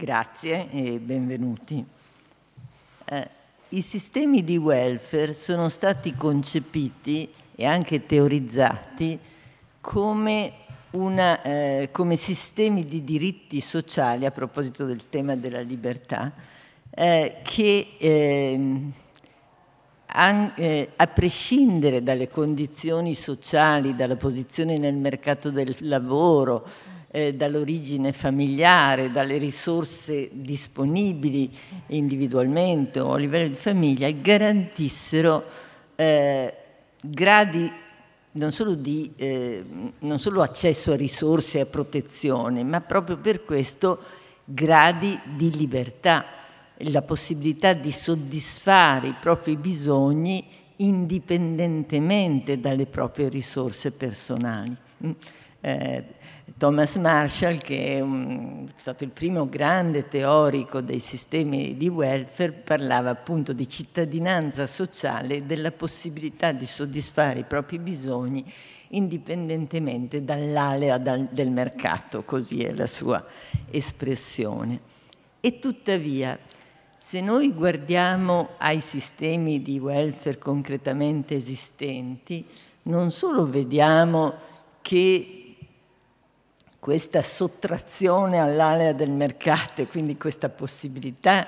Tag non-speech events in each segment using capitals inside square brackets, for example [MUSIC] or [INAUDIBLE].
Grazie e benvenuti. Eh, I sistemi di welfare sono stati concepiti e anche teorizzati come, una, eh, come sistemi di diritti sociali, a proposito del tema della libertà, eh, che ehm, eh, a prescindere dalle condizioni sociali, dalla posizione nel mercato del lavoro, eh, dall'origine familiare, dalle risorse disponibili individualmente o a livello di famiglia, garantissero eh, gradi non solo, di, eh, non solo accesso a risorse e a protezione, ma proprio per questo gradi di libertà, la possibilità di soddisfare i propri bisogni indipendentemente dalle proprie risorse personali. Mm. Eh, Thomas Marshall, che è un, stato il primo grande teorico dei sistemi di welfare, parlava appunto di cittadinanza sociale e della possibilità di soddisfare i propri bisogni indipendentemente dall'alea del mercato, così è la sua espressione. E tuttavia, se noi guardiamo ai sistemi di welfare concretamente esistenti, non solo vediamo che questa sottrazione all'area del mercato e quindi questa possibilità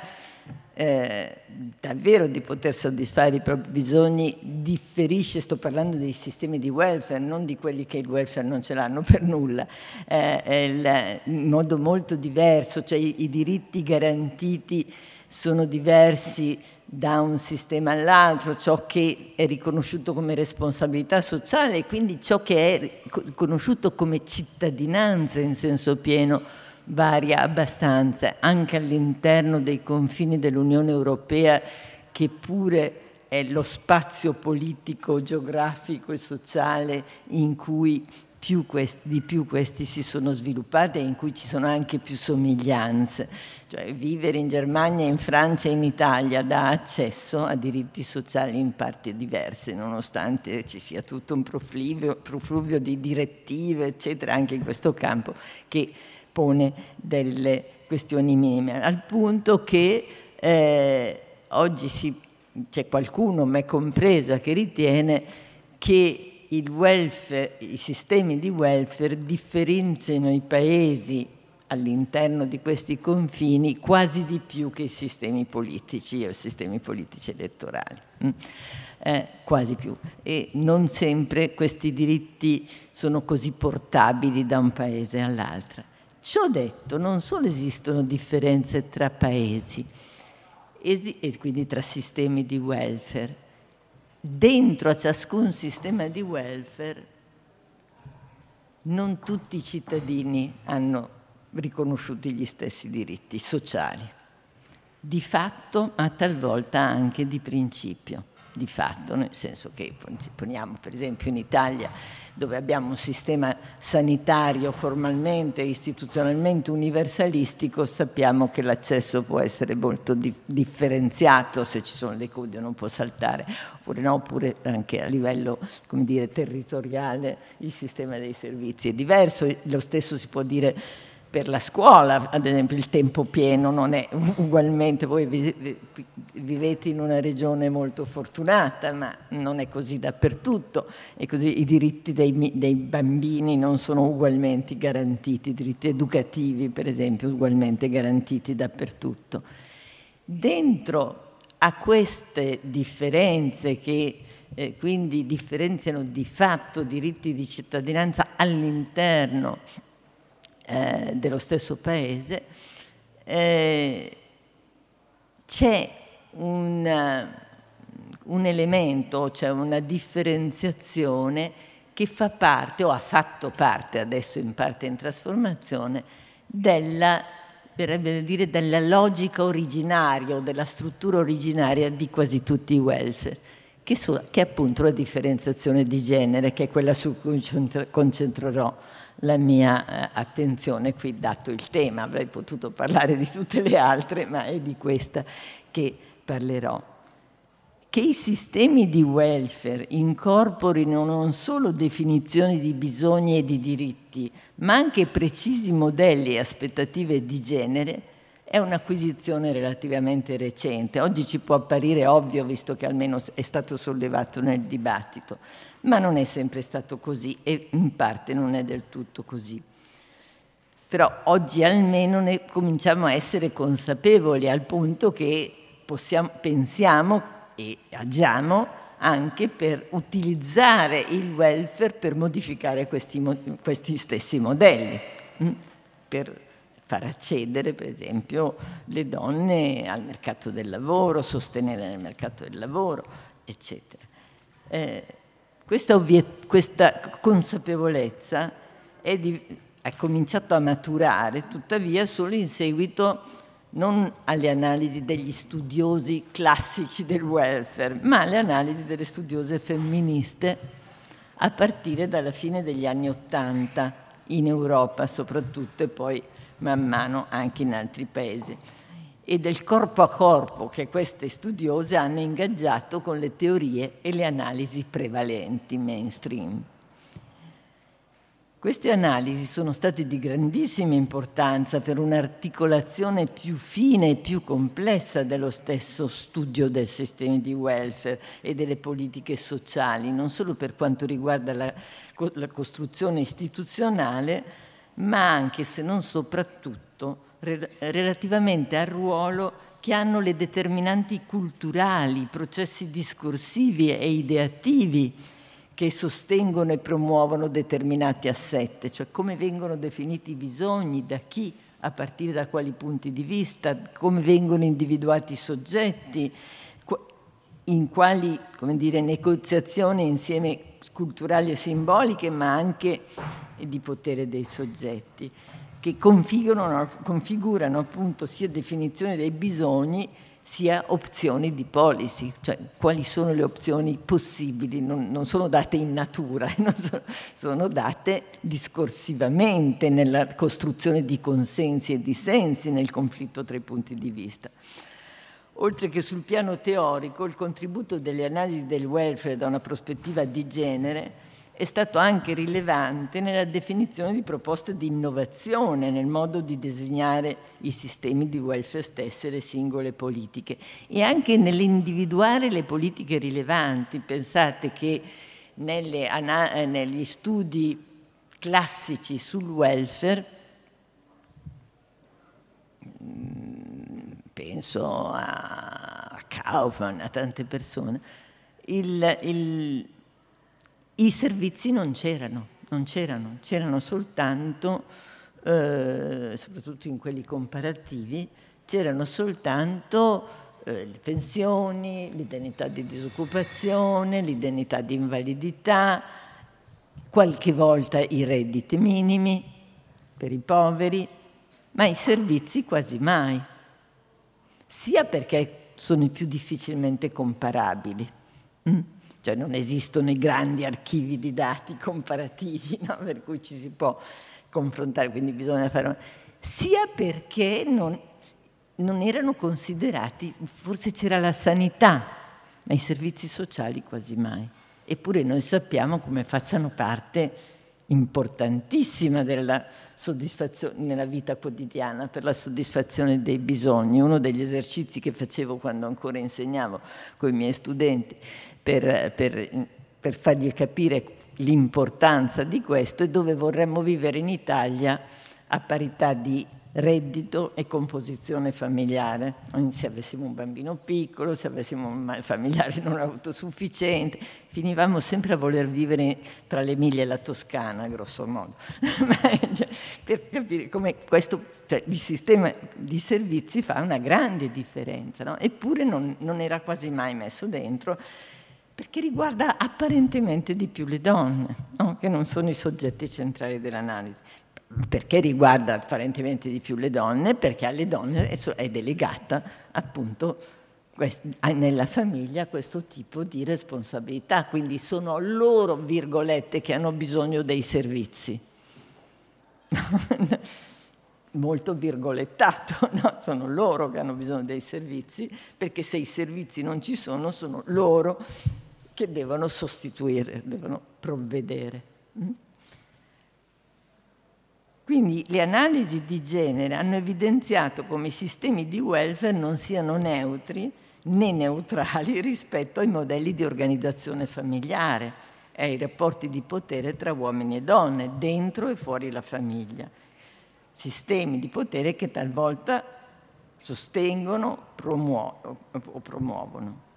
eh, davvero di poter soddisfare i propri bisogni differisce, sto parlando dei sistemi di welfare, non di quelli che il welfare non ce l'hanno per nulla, eh, in modo molto diverso, cioè i, i diritti garantiti sono diversi da un sistema all'altro, ciò che è riconosciuto come responsabilità sociale e quindi ciò che è riconosciuto come cittadinanza in senso pieno varia abbastanza, anche all'interno dei confini dell'Unione Europea, che pure è lo spazio politico, geografico e sociale in cui più questi, di più questi si sono sviluppati e in cui ci sono anche più somiglianze. Cioè, vivere in Germania, in Francia e in Italia dà accesso a diritti sociali in parti diverse, nonostante ci sia tutto un profluvio, profluvio di direttive, eccetera, anche in questo campo, che pone delle questioni minime, al punto che eh, oggi si, c'è qualcuno, me compresa, che ritiene che welfare, i sistemi di welfare differenziano i paesi all'interno di questi confini quasi di più che i sistemi politici o i sistemi politici elettorali. Mm. Eh, quasi più. E non sempre questi diritti sono così portabili da un paese all'altro. Ciò detto, non solo esistono differenze tra paesi, esi- e quindi tra sistemi di welfare, dentro a ciascun sistema di welfare non tutti i cittadini hanno riconosciuti gli stessi diritti sociali, di fatto ma talvolta anche di principio di fatto, nel senso che poniamo per esempio in Italia dove abbiamo un sistema sanitario formalmente, istituzionalmente universalistico, sappiamo che l'accesso può essere molto di- differenziato, se ci sono dei codi non può saltare, oppure no, oppure anche a livello come dire, territoriale il sistema dei servizi è diverso, lo stesso si può dire per la scuola, ad esempio il tempo pieno non è ugualmente, voi vivete in una regione molto fortunata, ma non è così dappertutto e così i diritti dei, dei bambini non sono ugualmente garantiti, i diritti educativi per esempio ugualmente garantiti dappertutto. Dentro a queste differenze che eh, quindi differenziano di fatto diritti di cittadinanza all'interno eh, dello stesso paese, eh, c'è un, un elemento, cioè una differenziazione che fa parte o ha fatto parte, adesso in parte in trasformazione, della, dire, della logica originaria o della struttura originaria di quasi tutti i welfare, che, so, che è appunto la differenziazione di genere, che è quella su cui concentrerò la mia eh, attenzione qui, dato il tema. Avrei potuto parlare di tutte le altre, ma è di questa che parlerò. Che i sistemi di welfare incorporino non solo definizioni di bisogni e di diritti, ma anche precisi modelli e aspettative di genere, è un'acquisizione relativamente recente. Oggi ci può apparire ovvio, visto che almeno è stato sollevato nel dibattito, ma non è sempre stato così e in parte non è del tutto così. Però oggi almeno ne cominciamo a essere consapevoli al punto che possiamo, pensiamo e agiamo anche per utilizzare il welfare per modificare questi, questi stessi modelli, mm? per far accedere per esempio le donne al mercato del lavoro, sostenere nel mercato del lavoro, eccetera. Eh, questa, ovviet- questa, consapevolezza è, di, è cominciato a maturare tuttavia solo in seguito non alle analisi degli studiosi classici del welfare, ma alle analisi delle studiose femministe a partire dalla fine degli anni Ottanta in Europa soprattutto e poi man mano anche in altri paesi e del corpo a corpo che queste studiose hanno ingaggiato con le teorie e le analisi prevalenti mainstream. Queste analisi sono state di grandissima importanza per un'articolazione più fine e più complessa dello stesso studio del sistema di welfare e delle politiche sociali, non solo per quanto riguarda la, la costruzione istituzionale, ma anche, se non soprattutto, re, relativamente al ruolo che hanno le determinanti culturali, i processi discorsivi e ideativi che sostengono e promuovono determinati assetti, cioè come vengono definiti i bisogni, da chi, a partire da quali punti di vista, come vengono individuati i soggetti, in quali dire, negoziazioni insieme culturali e simboliche, ma anche di potere dei soggetti, che configurano, configurano appunto sia definizione dei bisogni sia opzioni di policy, cioè quali sono le opzioni possibili, non, non sono date in natura, [LAUGHS] sono, sono, date discorsivamente nella costruzione di consensi e dissensi nel conflitto tra i punti di vista. Oltre che sul piano teorico, il contributo delle analisi del welfare da una prospettiva di genere è stato anche rilevante nella definizione di proposte di innovazione nel modo di disegnare i sistemi di welfare stesse e le singole politiche e anche nell'individuare le politiche rilevanti. Pensate che nelle, negli studi classici sul welfare, mm, penso a Kaufman, a tante persone, il, il i servizi non c'erano, non c'erano, c'erano soltanto, eh, soprattutto in quelli comparativi, c'erano soltanto eh, le pensioni, l'indennità di disoccupazione, l'indennità di invalidità, qualche volta i redditi minimi per i poveri, ma i servizi quasi mai, sia perché sono i più difficilmente comparabili. Mm? Cioè non esistono i grandi archivi di dati comparativi no? per cui ci si può confrontare, quindi bisogna fare... Un... sia perché non, non erano considerati, forse c'era la sanità, ma i servizi sociali quasi mai. Eppure noi sappiamo come facciano parte importantissima della soddisfazione nella vita quotidiana per la soddisfazione dei bisogni. Uno degli esercizi che facevo quando ancora insegnavo con i miei studenti per, per, per fargli capire l'importanza di questo e dove vorremmo vivere in Italia a parità di reddito e composizione familiare. Se avessimo un bambino piccolo, se avessimo un familiare non autosufficiente, finivamo sempre a voler vivere tra l'Emilia e la Toscana, grosso modo. [LAUGHS] Cioè, per capire come questo, cioè, il sistema di servizi fa una grande differenza, no? eppure non, non era quasi mai messo dentro perché riguarda apparentemente di più le donne, no? che non sono i soggetti centrali dell'analisi. Perché riguarda apparentemente di più le donne? Perché alle donne è delegata appunto nella famiglia questo tipo di responsabilità, quindi sono loro, virgolette, che hanno bisogno dei servizi. [LAUGHS] Molto virgolettato, [LAUGHS] no? sono loro che hanno bisogno dei servizi, perché se i servizi non ci sono, sono loro che devono sostituire, devono provvedere. Mm? Quindi le analisi di genere hanno evidenziato come i sistemi di welfare non siano neutri né neutrali [LAUGHS] rispetto ai modelli di organizzazione familiare e ai rapporti di potere tra uomini e donne, dentro e fuori la famiglia. Sistemi di potere che talvolta sostengono promuo- o promuovono.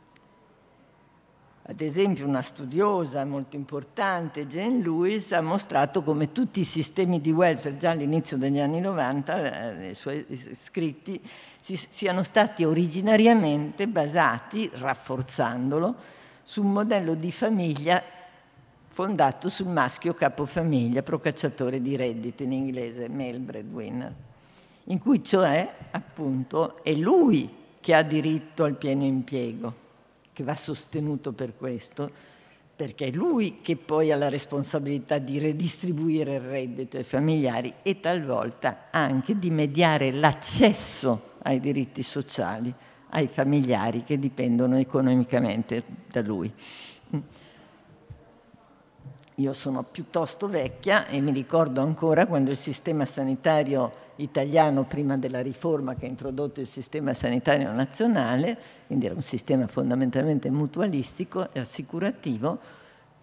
Ad esempio una studiosa molto importante, Jane Lewis, ha mostrato come tutti i sistemi di welfare già all'inizio degli anni 90, eh, suoi scritti, si, siano stati originariamente basati, rafforzandolo, su un modello di famiglia fondato sul maschio capofamiglia, procacciatore di reddito in inglese, male breadwinner, in cui cioè appunto è lui che ha diritto al pieno impiego che va sostenuto per questo, perché è lui che poi ha la responsabilità di redistribuire il reddito ai familiari e talvolta anche di mediare l'accesso ai diritti sociali ai familiari che dipendono economicamente da lui. Io sono piuttosto vecchia e mi ricordo ancora quando il sistema sanitario italiano, prima della riforma che ha introdotto il sistema sanitario nazionale, quindi era un sistema fondamentalmente mutualistico e assicurativo,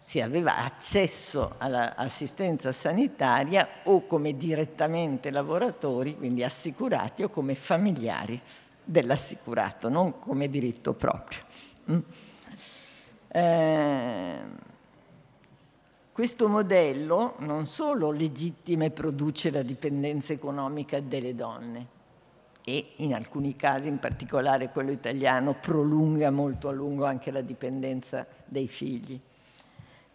si aveva accesso all'assistenza sanitaria o come direttamente lavoratori, quindi assicurati, o come familiari dell'assicurato, non come diritto proprio. Mm. Eh, questo modello non solo legittima e produce la dipendenza economica delle donne e in alcuni casi, in particolare quello italiano, prolunga molto a lungo anche la dipendenza dei figli.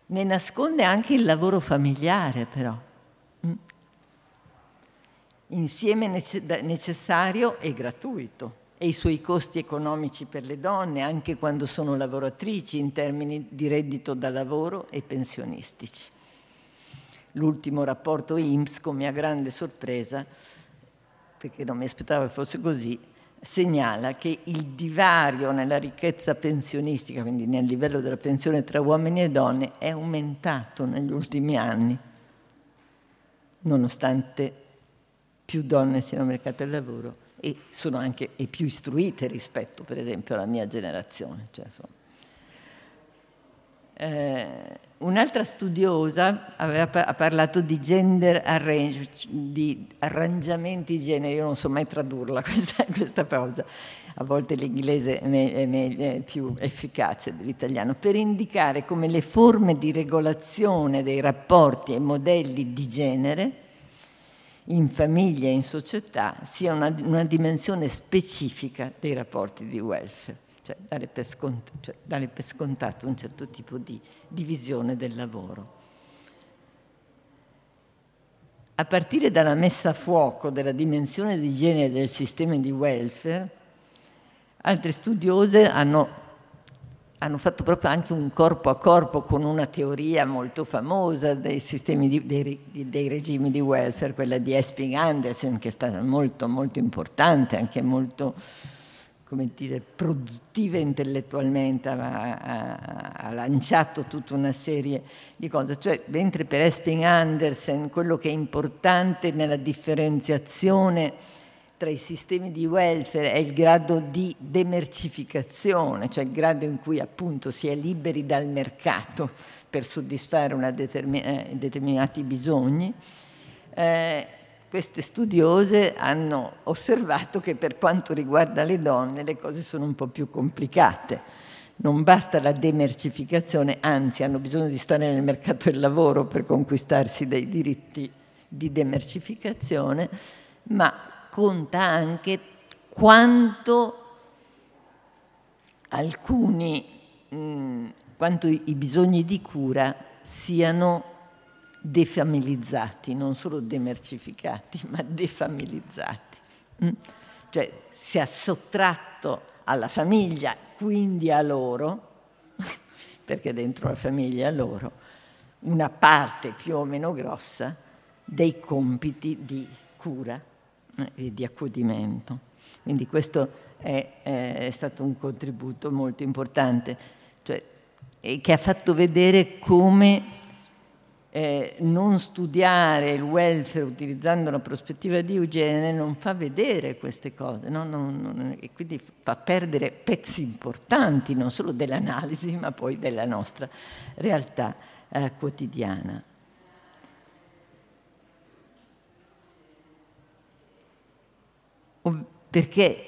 Ne nasconde anche il lavoro familiare però, mm? insieme necessario e gratuito e i suoi costi economici per le donne, anche quando sono lavoratrici, in termini di reddito da lavoro e pensionistici. L'ultimo rapporto IMSS, con mia grande sorpresa, perché non mi aspettavo che fosse così, segnala che il divario nella ricchezza pensionistica, quindi nel livello della pensione tra uomini e donne, è aumentato negli ultimi anni, nonostante più donne siano al mercato del lavoro e sono anche e più istruite rispetto, per esempio, alla mia generazione. Cioè, eh, un'altra studiosa aveva, ha parlato di gender arrange, di arrangiamenti di genere, io non so mai tradurla [LAUGHS] questa, questa cosa, a volte l'inglese è, è, è più efficace dell'italiano, per indicare come le forme di regolazione dei rapporti e modelli di genere in famiglia e in società sia una, una dimensione specifica dei rapporti di welfare, cioè dare, per scont- cioè dare per scontato un certo tipo di divisione del lavoro. A partire dalla messa a fuoco della dimensione di genere del sistema di welfare, altre studiose hanno hanno fatto proprio anche un corpo a corpo con una teoria molto famosa dei sistemi di, dei, dei, regimi di welfare, quella di Esping Andersen, che è stata molto, molto importante, anche molto come dire, produttiva intellettualmente, ha, ha, ha, lanciato tutta una serie di cose. Cioè, mentre per Esping Andersen quello che è importante nella differenziazione tra i sistemi di welfare è il grado di demercificazione, cioè il grado in cui appunto si è liberi dal mercato per soddisfare determin- eh, determinati bisogni. Eh, queste studiose hanno osservato che per quanto riguarda le donne le cose sono un po' più complicate. Non basta la demercificazione, anzi hanno bisogno di stare nel mercato del lavoro per conquistarsi dei diritti di demercificazione, ma conta anche quanto alcuni, mm, quanto i bisogni di cura siano defamilizzati, non solo demercificati, ma defamilizzati. Mm? Cioè si è sottratto alla famiglia, quindi a loro, [LAUGHS] perché dentro la famiglia a loro, una parte più o meno grossa dei compiti di cura e di accudimento. Quindi questo è, è, stato un contributo molto importante, cioè, che ha fatto vedere come eh, non studiare il welfare utilizzando una prospettiva di Eugene non fa vedere queste cose no? non, non, e quindi fa perdere pezzi importanti non solo dell'analisi ma poi della nostra realtà eh, quotidiana. Perché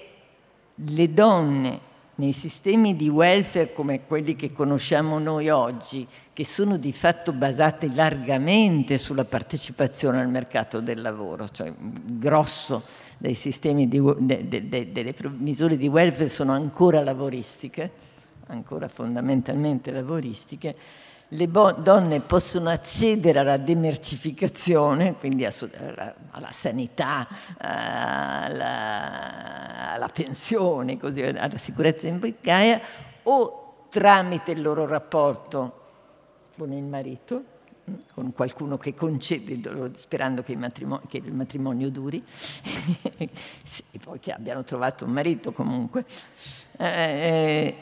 le donne nei sistemi di welfare come quelli che conosciamo noi oggi, che sono di fatto basati largamente sulla partecipazione al mercato del lavoro, cioè il grosso dei sistemi di, de, de, de, delle misure di welfare sono ancora lavoristiche, ancora fondamentalmente lavoristiche, le donne possono accedere alla demercificazione, quindi alla, alla sanità, alla, alla pensione, così, alla sicurezza in bancaria, o tramite il loro rapporto con il marito, con qualcuno che concede, sperando che il matrimonio, che il matrimonio duri, [LAUGHS] e poi che abbiano trovato un marito comunque. Eh,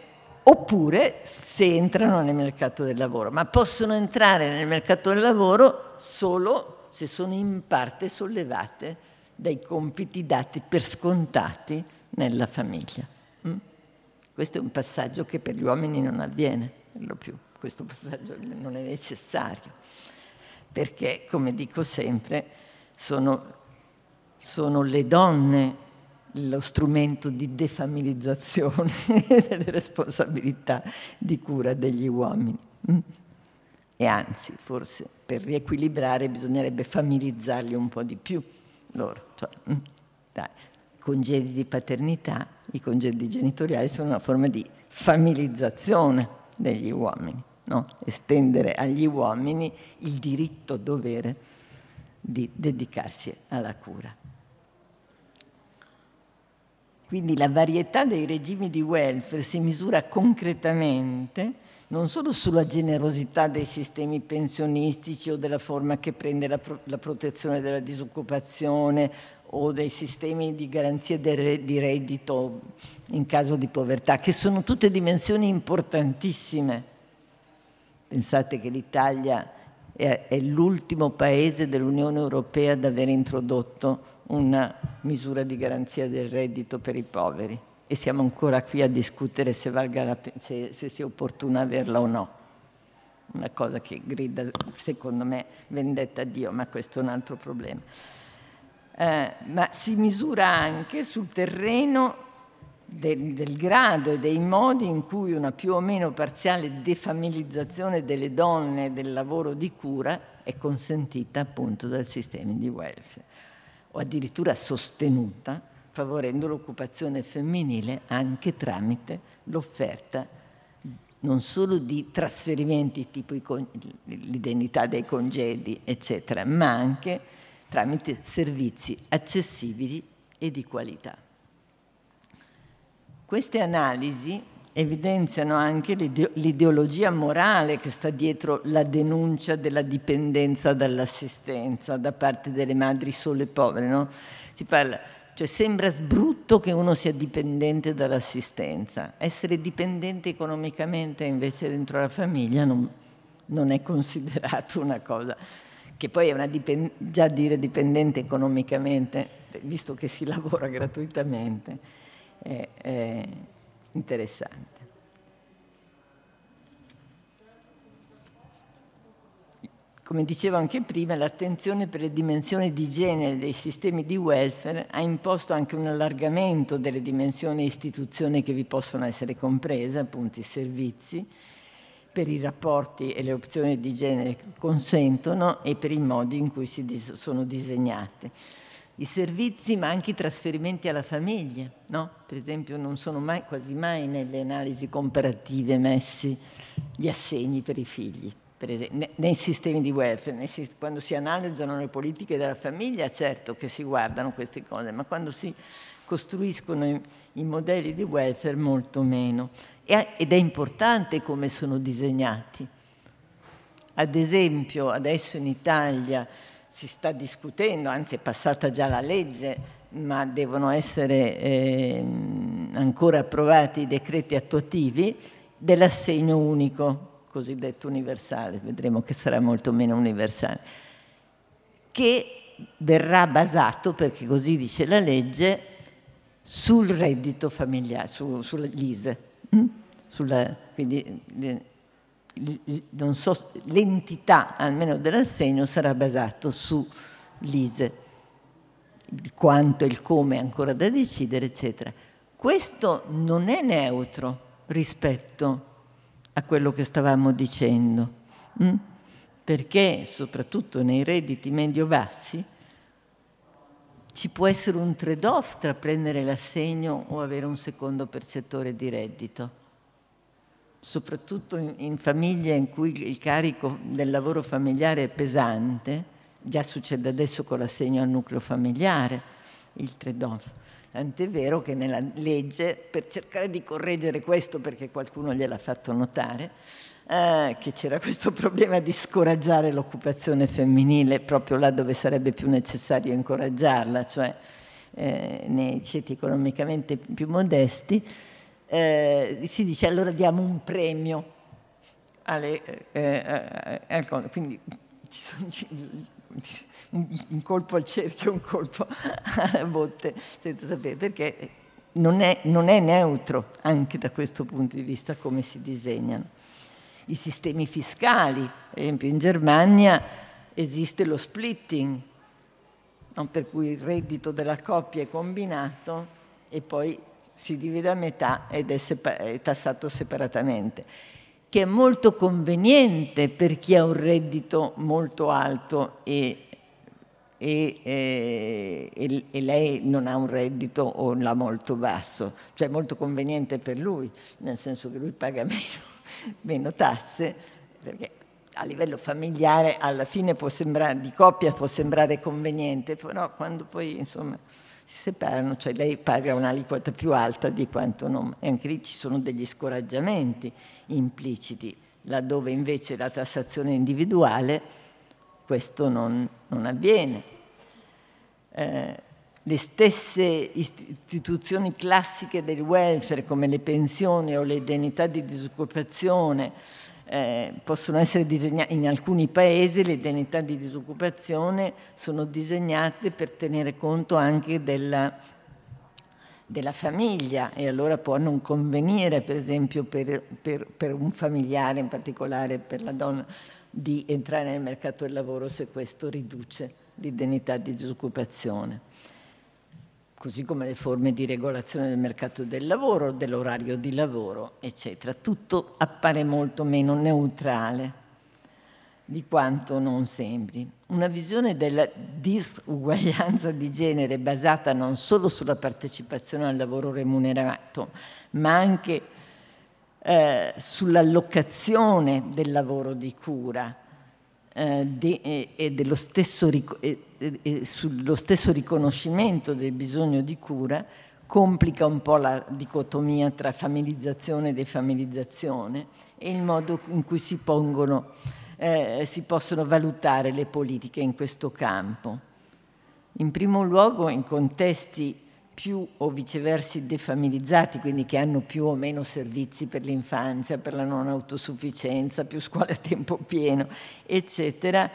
oppure se entrano nel mercato del lavoro, ma possono entrare nel mercato del lavoro solo se sono in parte sollevate dai compiti dati per scontati nella famiglia. Mm? Questo è un passaggio che per gli uomini non avviene, per lo più, questo passaggio non è necessario, perché, come dico sempre, sono, sono le donne lo strumento di defamilizzazione [LAUGHS] delle responsabilità di cura degli uomini. Mm? E anzi, forse per riequilibrare bisognerebbe familiarizzarli un po' di più loro. Cioè, mm? dai, congedi di paternità, i congedi genitoriali sono una forma di familiarizzazione degli uomini, no? estendere agli uomini il diritto-dovere di dedicarsi alla cura. Quindi la varietà dei regimi di welfare si misura concretamente non solo sulla generosità dei sistemi pensionistici o della forma che prende la, pro- la protezione della disoccupazione o dei sistemi di garanzia re- di reddito in caso di povertà, che sono tutte dimensioni importantissime. Pensate che l'Italia è, è l'ultimo paese dell'Unione Europea ad aver introdotto una misura di garanzia del reddito per i poveri e siamo ancora qui a discutere se, la, se, se sia opportuno averla o no. Una cosa che grida, secondo me, vendetta a Dio, ma questo è un altro problema. Eh, ma si misura anche sul terreno del, del, grado e dei modi in cui una più o meno parziale defamilizzazione delle donne del lavoro di cura è consentita appunto dal sistema di welfare o addirittura sostenuta, favorendo l'occupazione femminile anche tramite l'offerta non solo di trasferimenti tipo l'indennità dei congedi, eccetera, ma anche tramite servizi accessibili e di qualità. Queste analisi evidenziano anche l'ideologia morale che sta dietro la denuncia della dipendenza dall'assistenza da parte delle madri sole povere. No? Si parla, cioè sembra sbrutto che uno sia dipendente dall'assistenza. Essere dipendente economicamente invece dentro la famiglia non, non è considerato una cosa che poi è una dipend- già dire dipendente economicamente, visto che si lavora gratuitamente, è, è interessante. Come dicevo anche prima, l'attenzione per le dimensioni di genere dei sistemi di welfare ha imposto anche un allargamento delle dimensioni e istituzioni che vi possono essere comprese, appunto i servizi, per i rapporti e le opzioni di genere che consentono e per i modi in cui si sono disegnate i servizi ma anche i trasferimenti alla famiglia. No? Per esempio non sono mai, quasi mai nelle analisi comparative messi gli assegni per i figli, per esempio, nei sistemi di welfare, quando si analizzano le politiche della famiglia certo che si guardano queste cose, ma quando si costruiscono i, i modelli di welfare molto meno. E, ed è importante come sono disegnati. Ad esempio adesso in Italia si sta discutendo, anzi è passata già la legge, ma devono essere eh, ancora approvati i decreti attuativi dell'assegno unico cosiddetto universale, vedremo che sarà molto meno universale, che verrà basato, perché così dice la legge, sul reddito familiare, su, sull'ISE. Mm? Sulla, quindi non so, l'entità almeno dell'assegno sarà basato sull'ISE, il quanto e il come ancora da decidere, eccetera. Questo non è neutro rispetto a quello che stavamo dicendo, hm? perché soprattutto nei redditi medio-bassi ci può essere un trade-off tra prendere l'assegno o avere un secondo percettore di reddito soprattutto in, in, famiglie in cui il carico del lavoro familiare è pesante, già succede adesso con l'assegno al nucleo familiare, il trade-off. Tant'è vero che nella legge, per cercare di correggere questo, perché qualcuno gliel'ha fatto notare, eh, che c'era questo problema di scoraggiare l'occupazione femminile proprio là dove sarebbe più necessario incoraggiarla, cioè eh, nei ceti economicamente più modesti, eh, si dice allora diamo un premio alle, eh, eh, eh quindi ci sono un colpo al cerchio, un colpo alla botte, senza sapere, perché non è, non è neutro anche da questo punto di vista come si disegnano. I sistemi fiscali, ad esempio in Germania esiste lo splitting, per cui il reddito della coppia è combinato e poi si divide a metà ed è, sepa- è tassato separatamente, che è molto conveniente per chi ha un reddito molto alto e e, e, e, lei non ha un reddito o l'ha molto basso, cioè molto conveniente per lui, nel senso che lui paga [LAUGHS] meno, meno tasse, perché a livello familiare alla fine può sembrare, di coppia può sembrare conveniente, però quando poi insomma si separano, cioè lei paga un'aliquota più alta di quanto non... E anche lì ci sono degli scoraggiamenti impliciti, laddove invece la tassazione individuale questo non, non avviene. Eh, le stesse istituzioni classiche del welfare, come le pensioni o le indennità di disoccupazione, eh, possono essere disegnate in alcuni paesi le indennità di disoccupazione sono disegnate per tenere conto anche della, della famiglia e allora può non convenire per esempio per, per, per un familiare in particolare per la donna di entrare nel mercato del lavoro se questo riduce l'indennità di disoccupazione così come le forme di regolazione del mercato del lavoro, dell'orario di lavoro, eccetera. Tutto appare molto meno neutrale di quanto non sembri. Una visione della disuguaglianza di genere basata non solo sulla partecipazione al lavoro remunerato, ma anche eh, sull'allocazione del lavoro di cura de, e, e, dello stesso, e, e, sullo stesso riconoscimento del bisogno di cura complica un po' la dicotomia tra familizzazione e defamilizzazione e il modo in cui si, pongono, eh, si possono valutare le politiche in questo campo. In primo luogo in contesti più o viceversa defamilizzati, quindi che hanno più o meno servizi per l'infanzia, per la non autosufficienza, più scuole a tempo pieno, eccetera,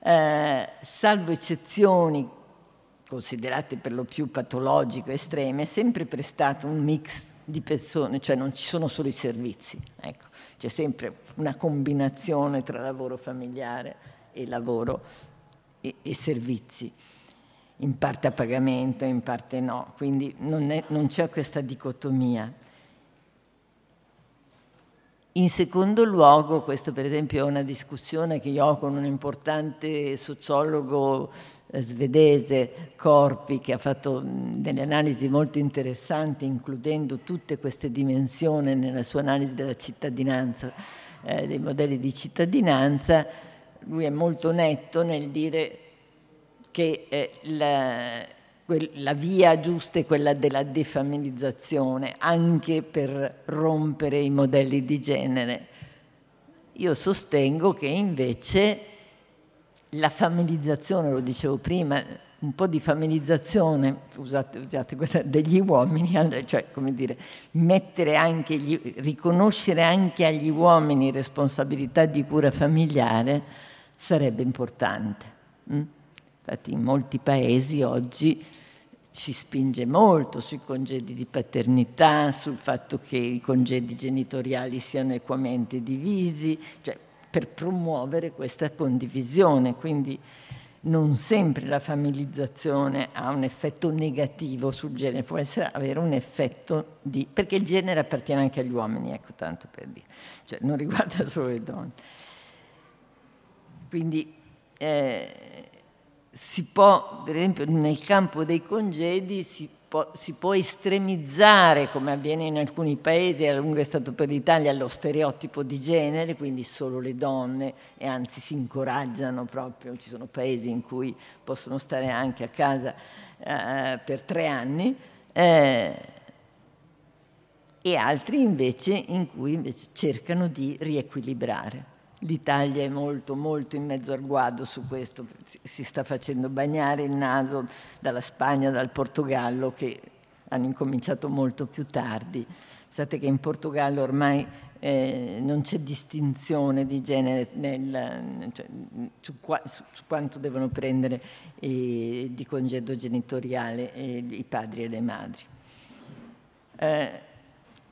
eh, salvo eccezioni considerate per lo più patologiche, estreme, è sempre prestato un mix di persone, cioè non ci sono solo i servizi, ecco, c'è sempre una combinazione tra lavoro familiare e lavoro e, e servizi in parte a pagamento, in parte no, quindi non, è, non c'è questa dicotomia. In secondo luogo, questo per esempio è una discussione che io ho con un importante sociologo eh, svedese, Corpi, che ha fatto delle analisi molto interessanti, includendo tutte queste dimensioni nella sua analisi della cittadinanza, eh, dei modelli di cittadinanza. Lui è molto netto nel dire che eh, la, la via giusta è quella della defamilizzazione, anche per rompere i modelli di genere. Io sostengo che invece la familizzazione, lo dicevo prima, un po' di familizzazione, usate, usate questa, degli uomini, cioè come dire, mettere anche gli, riconoscere anche agli uomini responsabilità di cura familiare sarebbe importante. Mm? Infatti in molti paesi oggi si spinge molto sui congedi di paternità, sul fatto che i congedi genitoriali siano equamente divisi, cioè per promuovere questa condivisione. Quindi non sempre la familizzazione ha un effetto negativo sul genere, può essere, avere un effetto di... perché il genere appartiene anche agli uomini, ecco tanto per dire, cioè non riguarda [LAUGHS] solo le donne. Quindi eh, si può, per esempio nel campo dei congedi, si può, si può, estremizzare, come avviene in alcuni paesi, a lungo è stato per l'Italia, lo stereotipo di genere, quindi solo le donne, e anzi si incoraggiano proprio, ci sono paesi in cui possono stare anche a casa eh, per tre anni, eh, e altri invece in cui invece cercano di riequilibrare. L'Italia è molto, molto in mezzo al guado su questo, si sta facendo bagnare il naso dalla Spagna, dal Portogallo, che hanno incominciato molto più tardi. Sapete che in Portogallo ormai eh, non c'è distinzione di genere nel, cioè, su, qua, su, su, quanto devono prendere eh, di congedo genitoriale eh, i padri e le madri.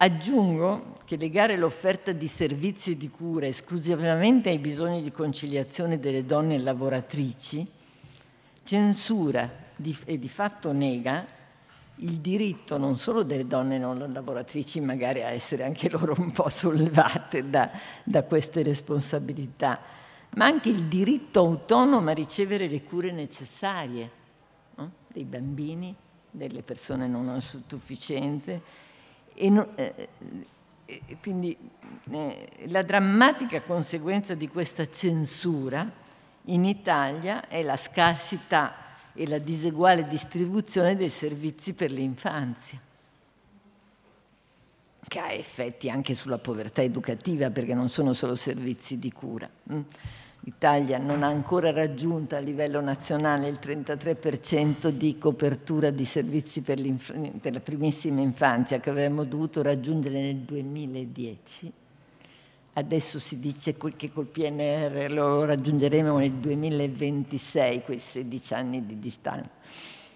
Aggiungo che legare l'offerta di servizi di cura esclusivamente ai bisogni di conciliazione delle donne lavoratrici censura e di fatto nega il diritto non solo delle donne non lavoratrici magari a essere anche [LAUGHS] loro un po' sollevate da, da queste responsabilità, ma anche il diritto autonomo a ricevere le cure necessarie no? dei bambini, delle persone non autosufficienti e no, eh, eh, quindi eh, la drammatica conseguenza di questa censura in Italia è la scarsità e la diseguale distribuzione dei servizi per l'infanzia, che ha effetti anche sulla povertà educativa perché non sono solo servizi di cura. L'Italia non ha ancora raggiunto a livello nazionale il 33% di copertura di servizi per, per la primissima infanzia che avremmo dovuto raggiungere nel 2010. Adesso si dice che col PNR lo raggiungeremo nel 2026, quei 16 anni di distanza,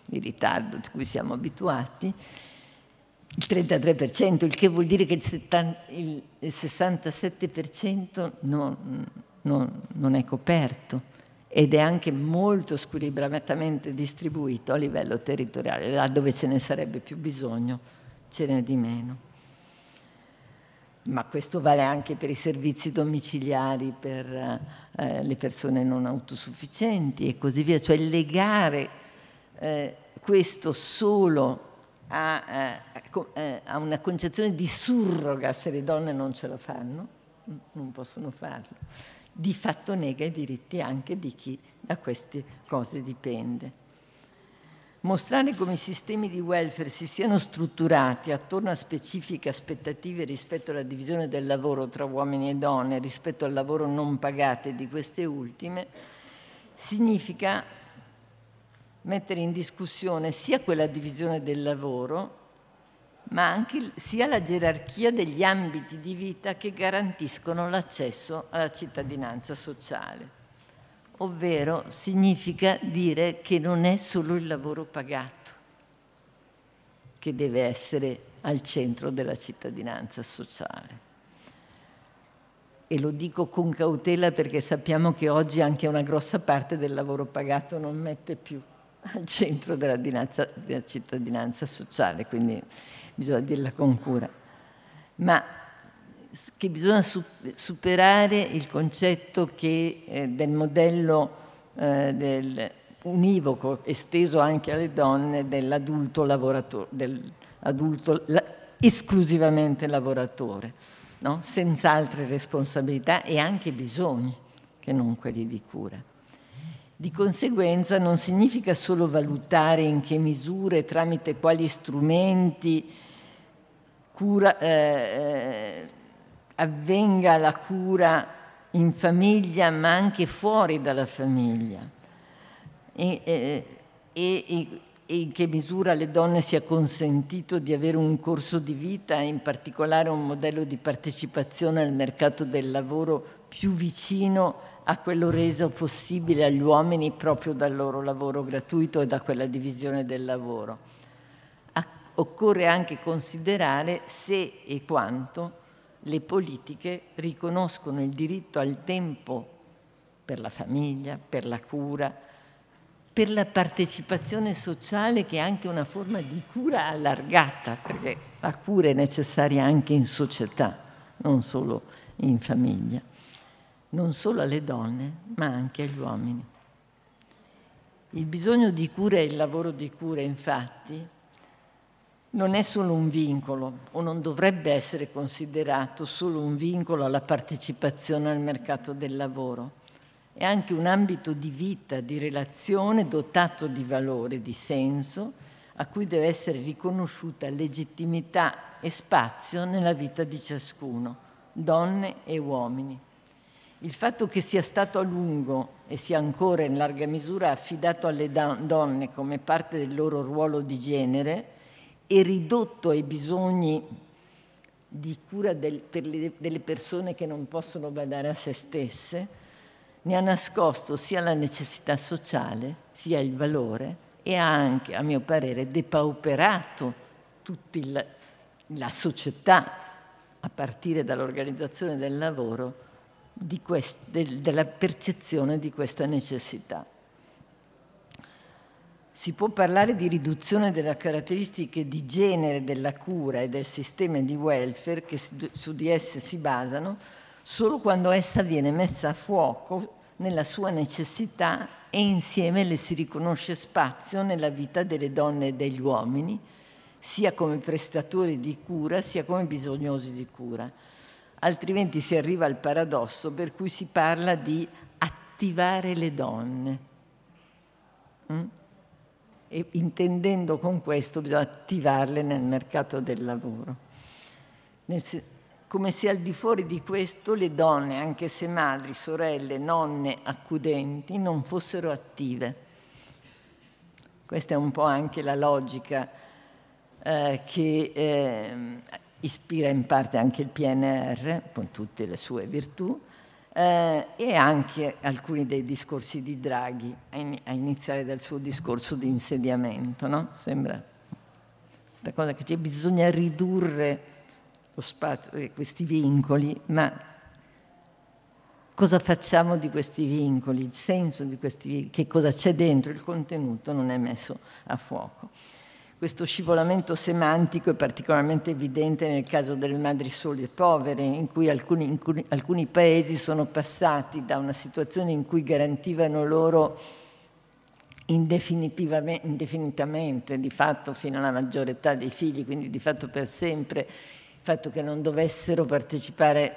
di ritardo di cui siamo abituati. Il 33%, il che vuol dire che il, 70, il 67% non non, non è coperto ed è anche molto squilibratamente distribuito a livello territoriale, là dove ce ne sarebbe più bisogno ce n'è di meno. Ma questo vale anche per i servizi domiciliari per eh, le persone non autosufficienti e così via, cioè legare eh, questo solo a, eh, eh a, una concezione di surroga se le donne non ce la fanno, non possono farlo di fatto nega i diritti anche di chi da queste cose dipende. Mostrare come i sistemi di welfare si siano strutturati attorno a specifiche aspettative rispetto alla divisione del lavoro tra uomini e donne, rispetto al lavoro non pagato di queste ultime, significa mettere in discussione sia quella divisione del lavoro ma anche sia la gerarchia degli ambiti di vita che garantiscono l'accesso alla cittadinanza sociale. Ovvero significa dire che non è solo il lavoro pagato che deve essere al centro della cittadinanza sociale. E lo dico con cautela perché sappiamo che oggi anche una grossa parte del lavoro pagato non mette più al centro della, dinanza, della cittadinanza sociale, quindi bisogna dirla con cura, ma che bisogna superare il concetto che, eh, del modello eh, del, univoco, esteso anche alle donne, dell'adulto lavoratore, dell'adulto la, esclusivamente lavoratore, no? senza altre responsabilità e anche bisogni che non quelli di cura. Di conseguenza non significa solo valutare in che misure, e tramite quali strumenti cura, eh, eh, avvenga la cura in famiglia ma anche fuori dalla famiglia. E, eh, e, e in che misura alle donne sia consentito di avere un corso di vita e in particolare un modello di partecipazione al mercato del lavoro più vicino a quello reso possibile agli uomini proprio dal loro lavoro gratuito e da quella divisione del lavoro. Occorre anche considerare se e quanto le politiche riconoscono il diritto al tempo per la famiglia, per la cura, per la partecipazione sociale che è anche una forma di cura allargata, perché la cura è necessaria anche in società, non solo in famiglia, non solo alle donne, ma anche agli uomini. Il bisogno di cura e il lavoro di cura, infatti, non è solo un vincolo o non dovrebbe essere considerato solo un vincolo alla partecipazione al mercato del lavoro è anche un ambito di vita, di relazione dotato di valore, di senso, a cui deve essere riconosciuta legittimità e spazio nella vita di ciascuno, donne e uomini. Il fatto che sia stato a lungo e sia ancora in larga misura affidato alle donne come parte del loro ruolo di genere e ridotto ai bisogni di cura del, per le, delle persone che non possono badare a se stesse, ne ha nascosto sia la necessità sociale sia il valore e ha anche, a mio parere, depauperato tutta la società, a partire dall'organizzazione del lavoro, quest, del, della percezione di questa necessità. Si può parlare di riduzione delle caratteristiche di genere della cura e del sistema di welfare che su di esse si basano solo quando essa viene messa a fuoco nella sua necessità e insieme le si riconosce spazio nella vita delle donne e degli uomini, sia come prestatori di cura sia come bisognosi di cura. Altrimenti si arriva al paradosso per cui si parla di attivare le donne. Mm? E intendendo con questo bisogna attivarle nel mercato del lavoro. Come se al di fuori di questo le donne, anche se madri, sorelle, nonne accudenti, non fossero attive. Questa è un po' anche la logica eh, che eh, ispira in parte anche il PNR, con tutte le sue virtù, eh, e anche alcuni dei discorsi di Draghi, a iniziare dal suo discorso di insediamento. No? Sembra questa cosa che bisogna ridurre spazio, eh, questi vincoli, ma cosa facciamo di questi vincoli, il senso di questi vincoli, che cosa c'è dentro, il contenuto non è messo a fuoco. Questo scivolamento semantico è particolarmente evidente nel caso delle madri sole e povere, in cui alcuni, in cui alcuni paesi sono passati da una situazione in cui garantivano loro indefinitamente, di fatto fino alla maggiore età dei figli, quindi di fatto per sempre, il fatto che non dovessero partecipare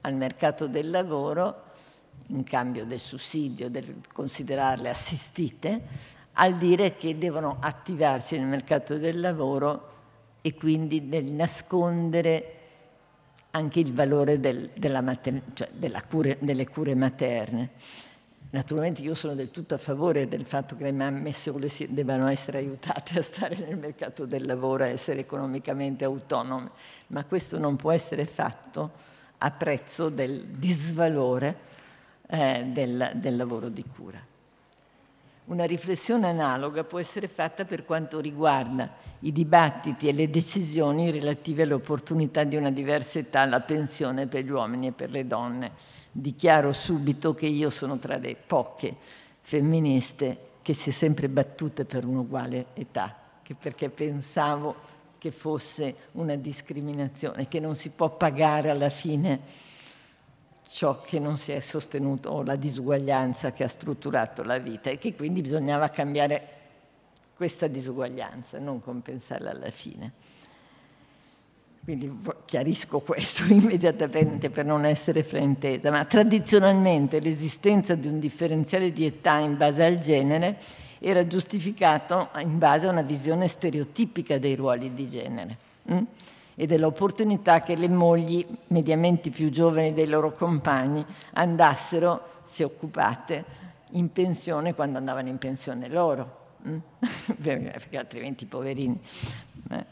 al mercato del lavoro in cambio del sussidio, del considerarle assistite, al dire che devono attivarsi nel mercato del lavoro e quindi nel nascondere anche il valore del, della mater- cioè cure, delle cure materne. Naturalmente io sono del tutto a favore del fatto che le mamme sole debbano essere aiutate a stare nel mercato del lavoro, a essere economicamente autonome, ma questo non può essere fatto a prezzo del disvalore eh, del, del lavoro di cura. Una riflessione analoga può essere fatta per quanto riguarda i dibattiti e le decisioni relative all'opportunità di una diversa età alla pensione per gli uomini e per le donne. Dichiaro subito che io sono tra le poche femministe che si è sempre battute per un'uguale età, perché pensavo che fosse una discriminazione, che non si può pagare alla fine ciò che non si è sostenuto o la disuguaglianza che ha strutturato la vita e che quindi bisognava cambiare questa disuguaglianza, non compensarla alla fine. Quindi chiarisco questo [LAUGHS] immediatamente per non essere fraintesa, ma tradizionalmente l'esistenza di un differenziale di età in base al genere era giustificato in base a una visione stereotipica dei ruoli di genere mh? Hm? E dell'opportunità che le mogli mediamente più giovani dei loro compagni andassero, se occupate, in pensione quando andavano in pensione loro mm? [LAUGHS] perché altrimenti poverini. Eh,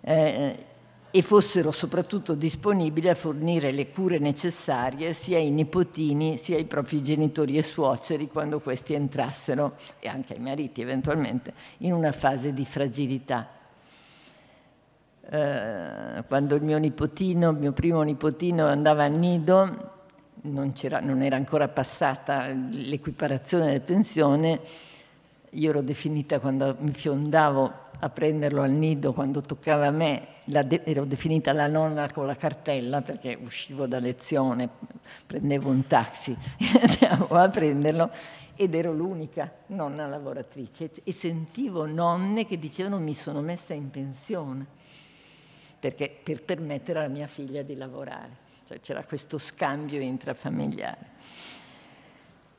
eh, e fossero soprattutto disponibili a fornire le cure necessarie sia ai nipotini sia ai propri genitori e suoceri quando questi entrassero, e anche ai mariti eventualmente, in una fase di fragilità. Eh, quando il mio nipotino, mio primo nipotino andava a nido, non, non era ancora passata l'equiparazione della pensione, io ero definita quando mi fiondavo a prenderlo al nido quando toccava a me, de- ero definita la nonna con la cartella perché uscivo da lezione, prendevo un taxi e [LAUGHS] andavo a prenderlo ed ero l'unica nonna lavoratrice e sentivo nonne che dicevano mi sono messa in pensione perché, per permettere alla mia figlia di lavorare. Cioè, c'era questo scambio intrafamiliare.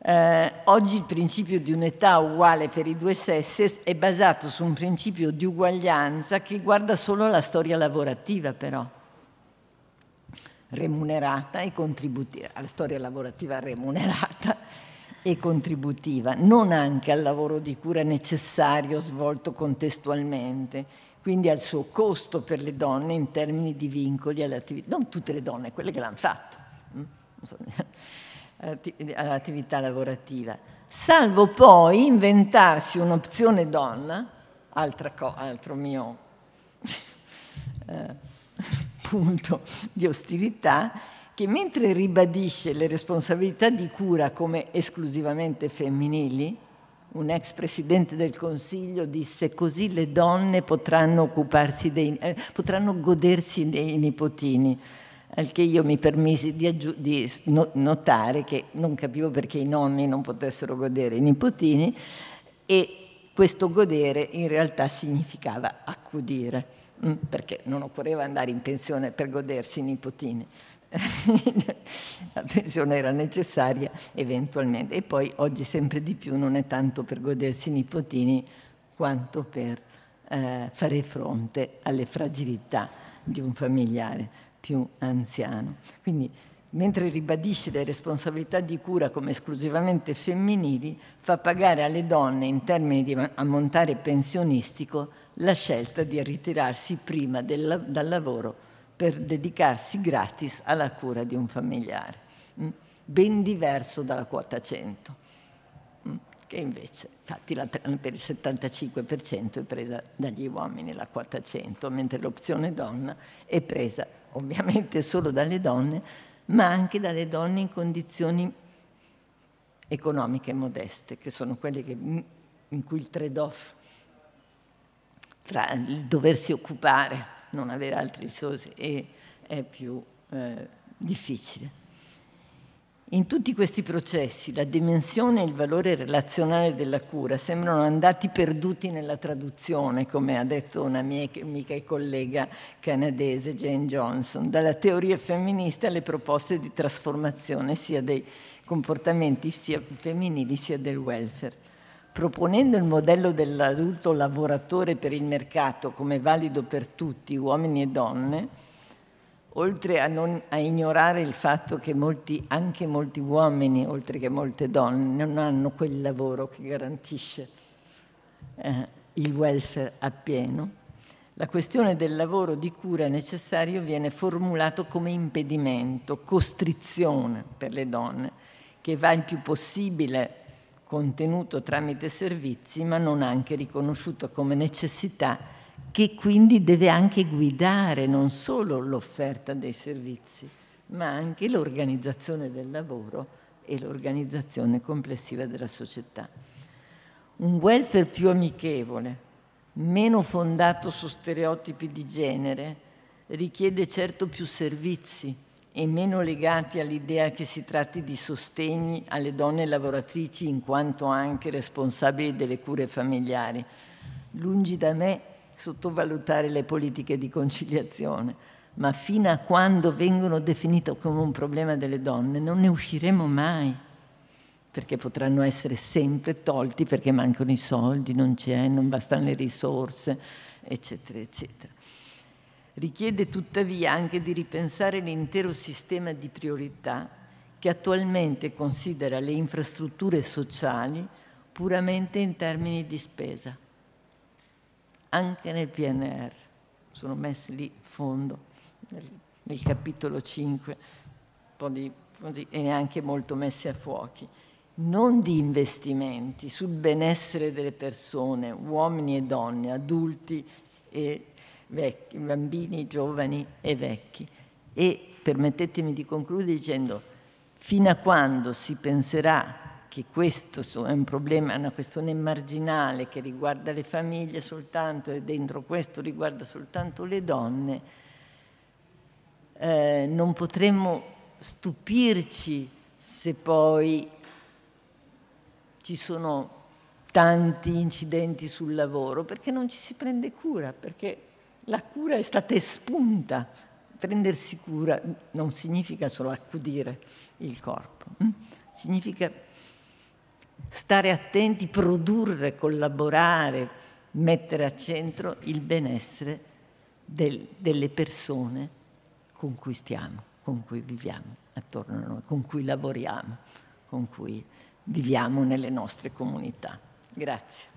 Eh, oggi il principio di un'età uguale per i due sessi è basato su un principio di uguaglianza che guarda solo alla storia lavorativa però, remunerata e contributiva, alla storia lavorativa remunerata [LAUGHS] e contributiva, non anche al lavoro di cura necessario svolto contestualmente, quindi al suo costo per le donne in termini di vincoli all'attività, non tutte le donne, quelle che l'hanno fatto. Mm? [LAUGHS] all'attività lavorativa, salvo poi inventarsi un'opzione donna, co- altro mio [LAUGHS] eh, [LAUGHS] punto di ostilità, che mentre ribadisce le responsabilità di cura come esclusivamente femminili, un ex presidente del Consiglio disse così le donne potranno occuparsi dei, eh, potranno godersi dei nipotini al che io mi permisi di, aggiu- di notare che non capivo perché i nonni non potessero godere i nipotini e questo godere in realtà significava accudire, mm, perché non occorreva andare in pensione per godersi i nipotini. [LAUGHS] La pensione era necessaria eventualmente e poi oggi sempre di più non è tanto per godersi i nipotini quanto per eh, fare fronte alle fragilità di un familiare più anziano. Quindi, mentre ribadisce le responsabilità di cura come esclusivamente femminili, fa pagare alle donne, in termini di ammontare pensionistico, la scelta di ritirarsi prima del, dal lavoro per dedicarsi gratis alla cura di un familiare, mm? ben diverso dalla quota 100, mm? che invece, infatti, la, per il 75% è presa dagli uomini la quota 100, mentre l'opzione donna è presa ovviamente solo dalle donne, ma anche dalle donne in condizioni economiche modeste, che sono quelle che, in cui il trade-off tra il doversi occupare, non avere altre risorse, è, è più eh, difficile. In tutti questi processi la dimensione e il valore relazionale della cura sembrano andati perduti nella traduzione, come ha detto una mia amica e collega canadese Jane Johnson, dalla teoria femminista alle proposte di trasformazione sia dei comportamenti sia femminili sia del welfare. Proponendo il modello dell'adulto lavoratore per il mercato come valido per tutti, uomini e donne, oltre a, non, a, ignorare il fatto che molti, anche molti uomini, oltre che molte donne, non hanno quel lavoro che garantisce eh, il welfare appieno, la questione del lavoro di cura necessario viene formulato come impedimento, costrizione per le donne, che va il più possibile contenuto tramite servizi, ma non anche riconosciuto come necessità che quindi deve anche guidare non solo l'offerta dei servizi, ma anche l'organizzazione del lavoro e l'organizzazione complessiva della società. Un welfare più amichevole, meno fondato su stereotipi di genere, richiede certo più servizi e meno legati all'idea che si tratti di sostegni alle donne lavoratrici in quanto anche responsabili delle cure familiari. Lungi da me sottovalutare le politiche di conciliazione, ma fino a quando vengono definite come un problema delle donne non ne usciremo mai, perché potranno essere sempre tolti perché mancano i soldi, non c'è, non bastano le risorse, eccetera, eccetera. Richiede tuttavia anche di ripensare l'intero sistema di priorità che attualmente considera le infrastrutture sociali puramente in termini di spesa, anche nel PNR. Sono messi lì in fondo, nel, nel capitolo 5, un po' di, così, e neanche molto messi a fuochi non di investimenti sul benessere delle persone, uomini e donne, adulti e vecchi, bambini, giovani e vecchi. E permettetemi di concludere dicendo, fino a quando si penserà che questo è un problema, una questione marginale che riguarda le famiglie soltanto e dentro questo riguarda soltanto le donne, eh, non potremmo stupirci se poi ci sono tanti incidenti sul lavoro, perché non ci si prende cura, perché la cura è stata espunta. Prendersi cura non significa solo accudire il corpo, hm? significa stare attenti, produrre, collaborare, mettere a centro il benessere del, delle persone con cui stiamo, con cui viviamo attorno a noi, con cui lavoriamo, con cui viviamo nelle nostre comunità. Grazie.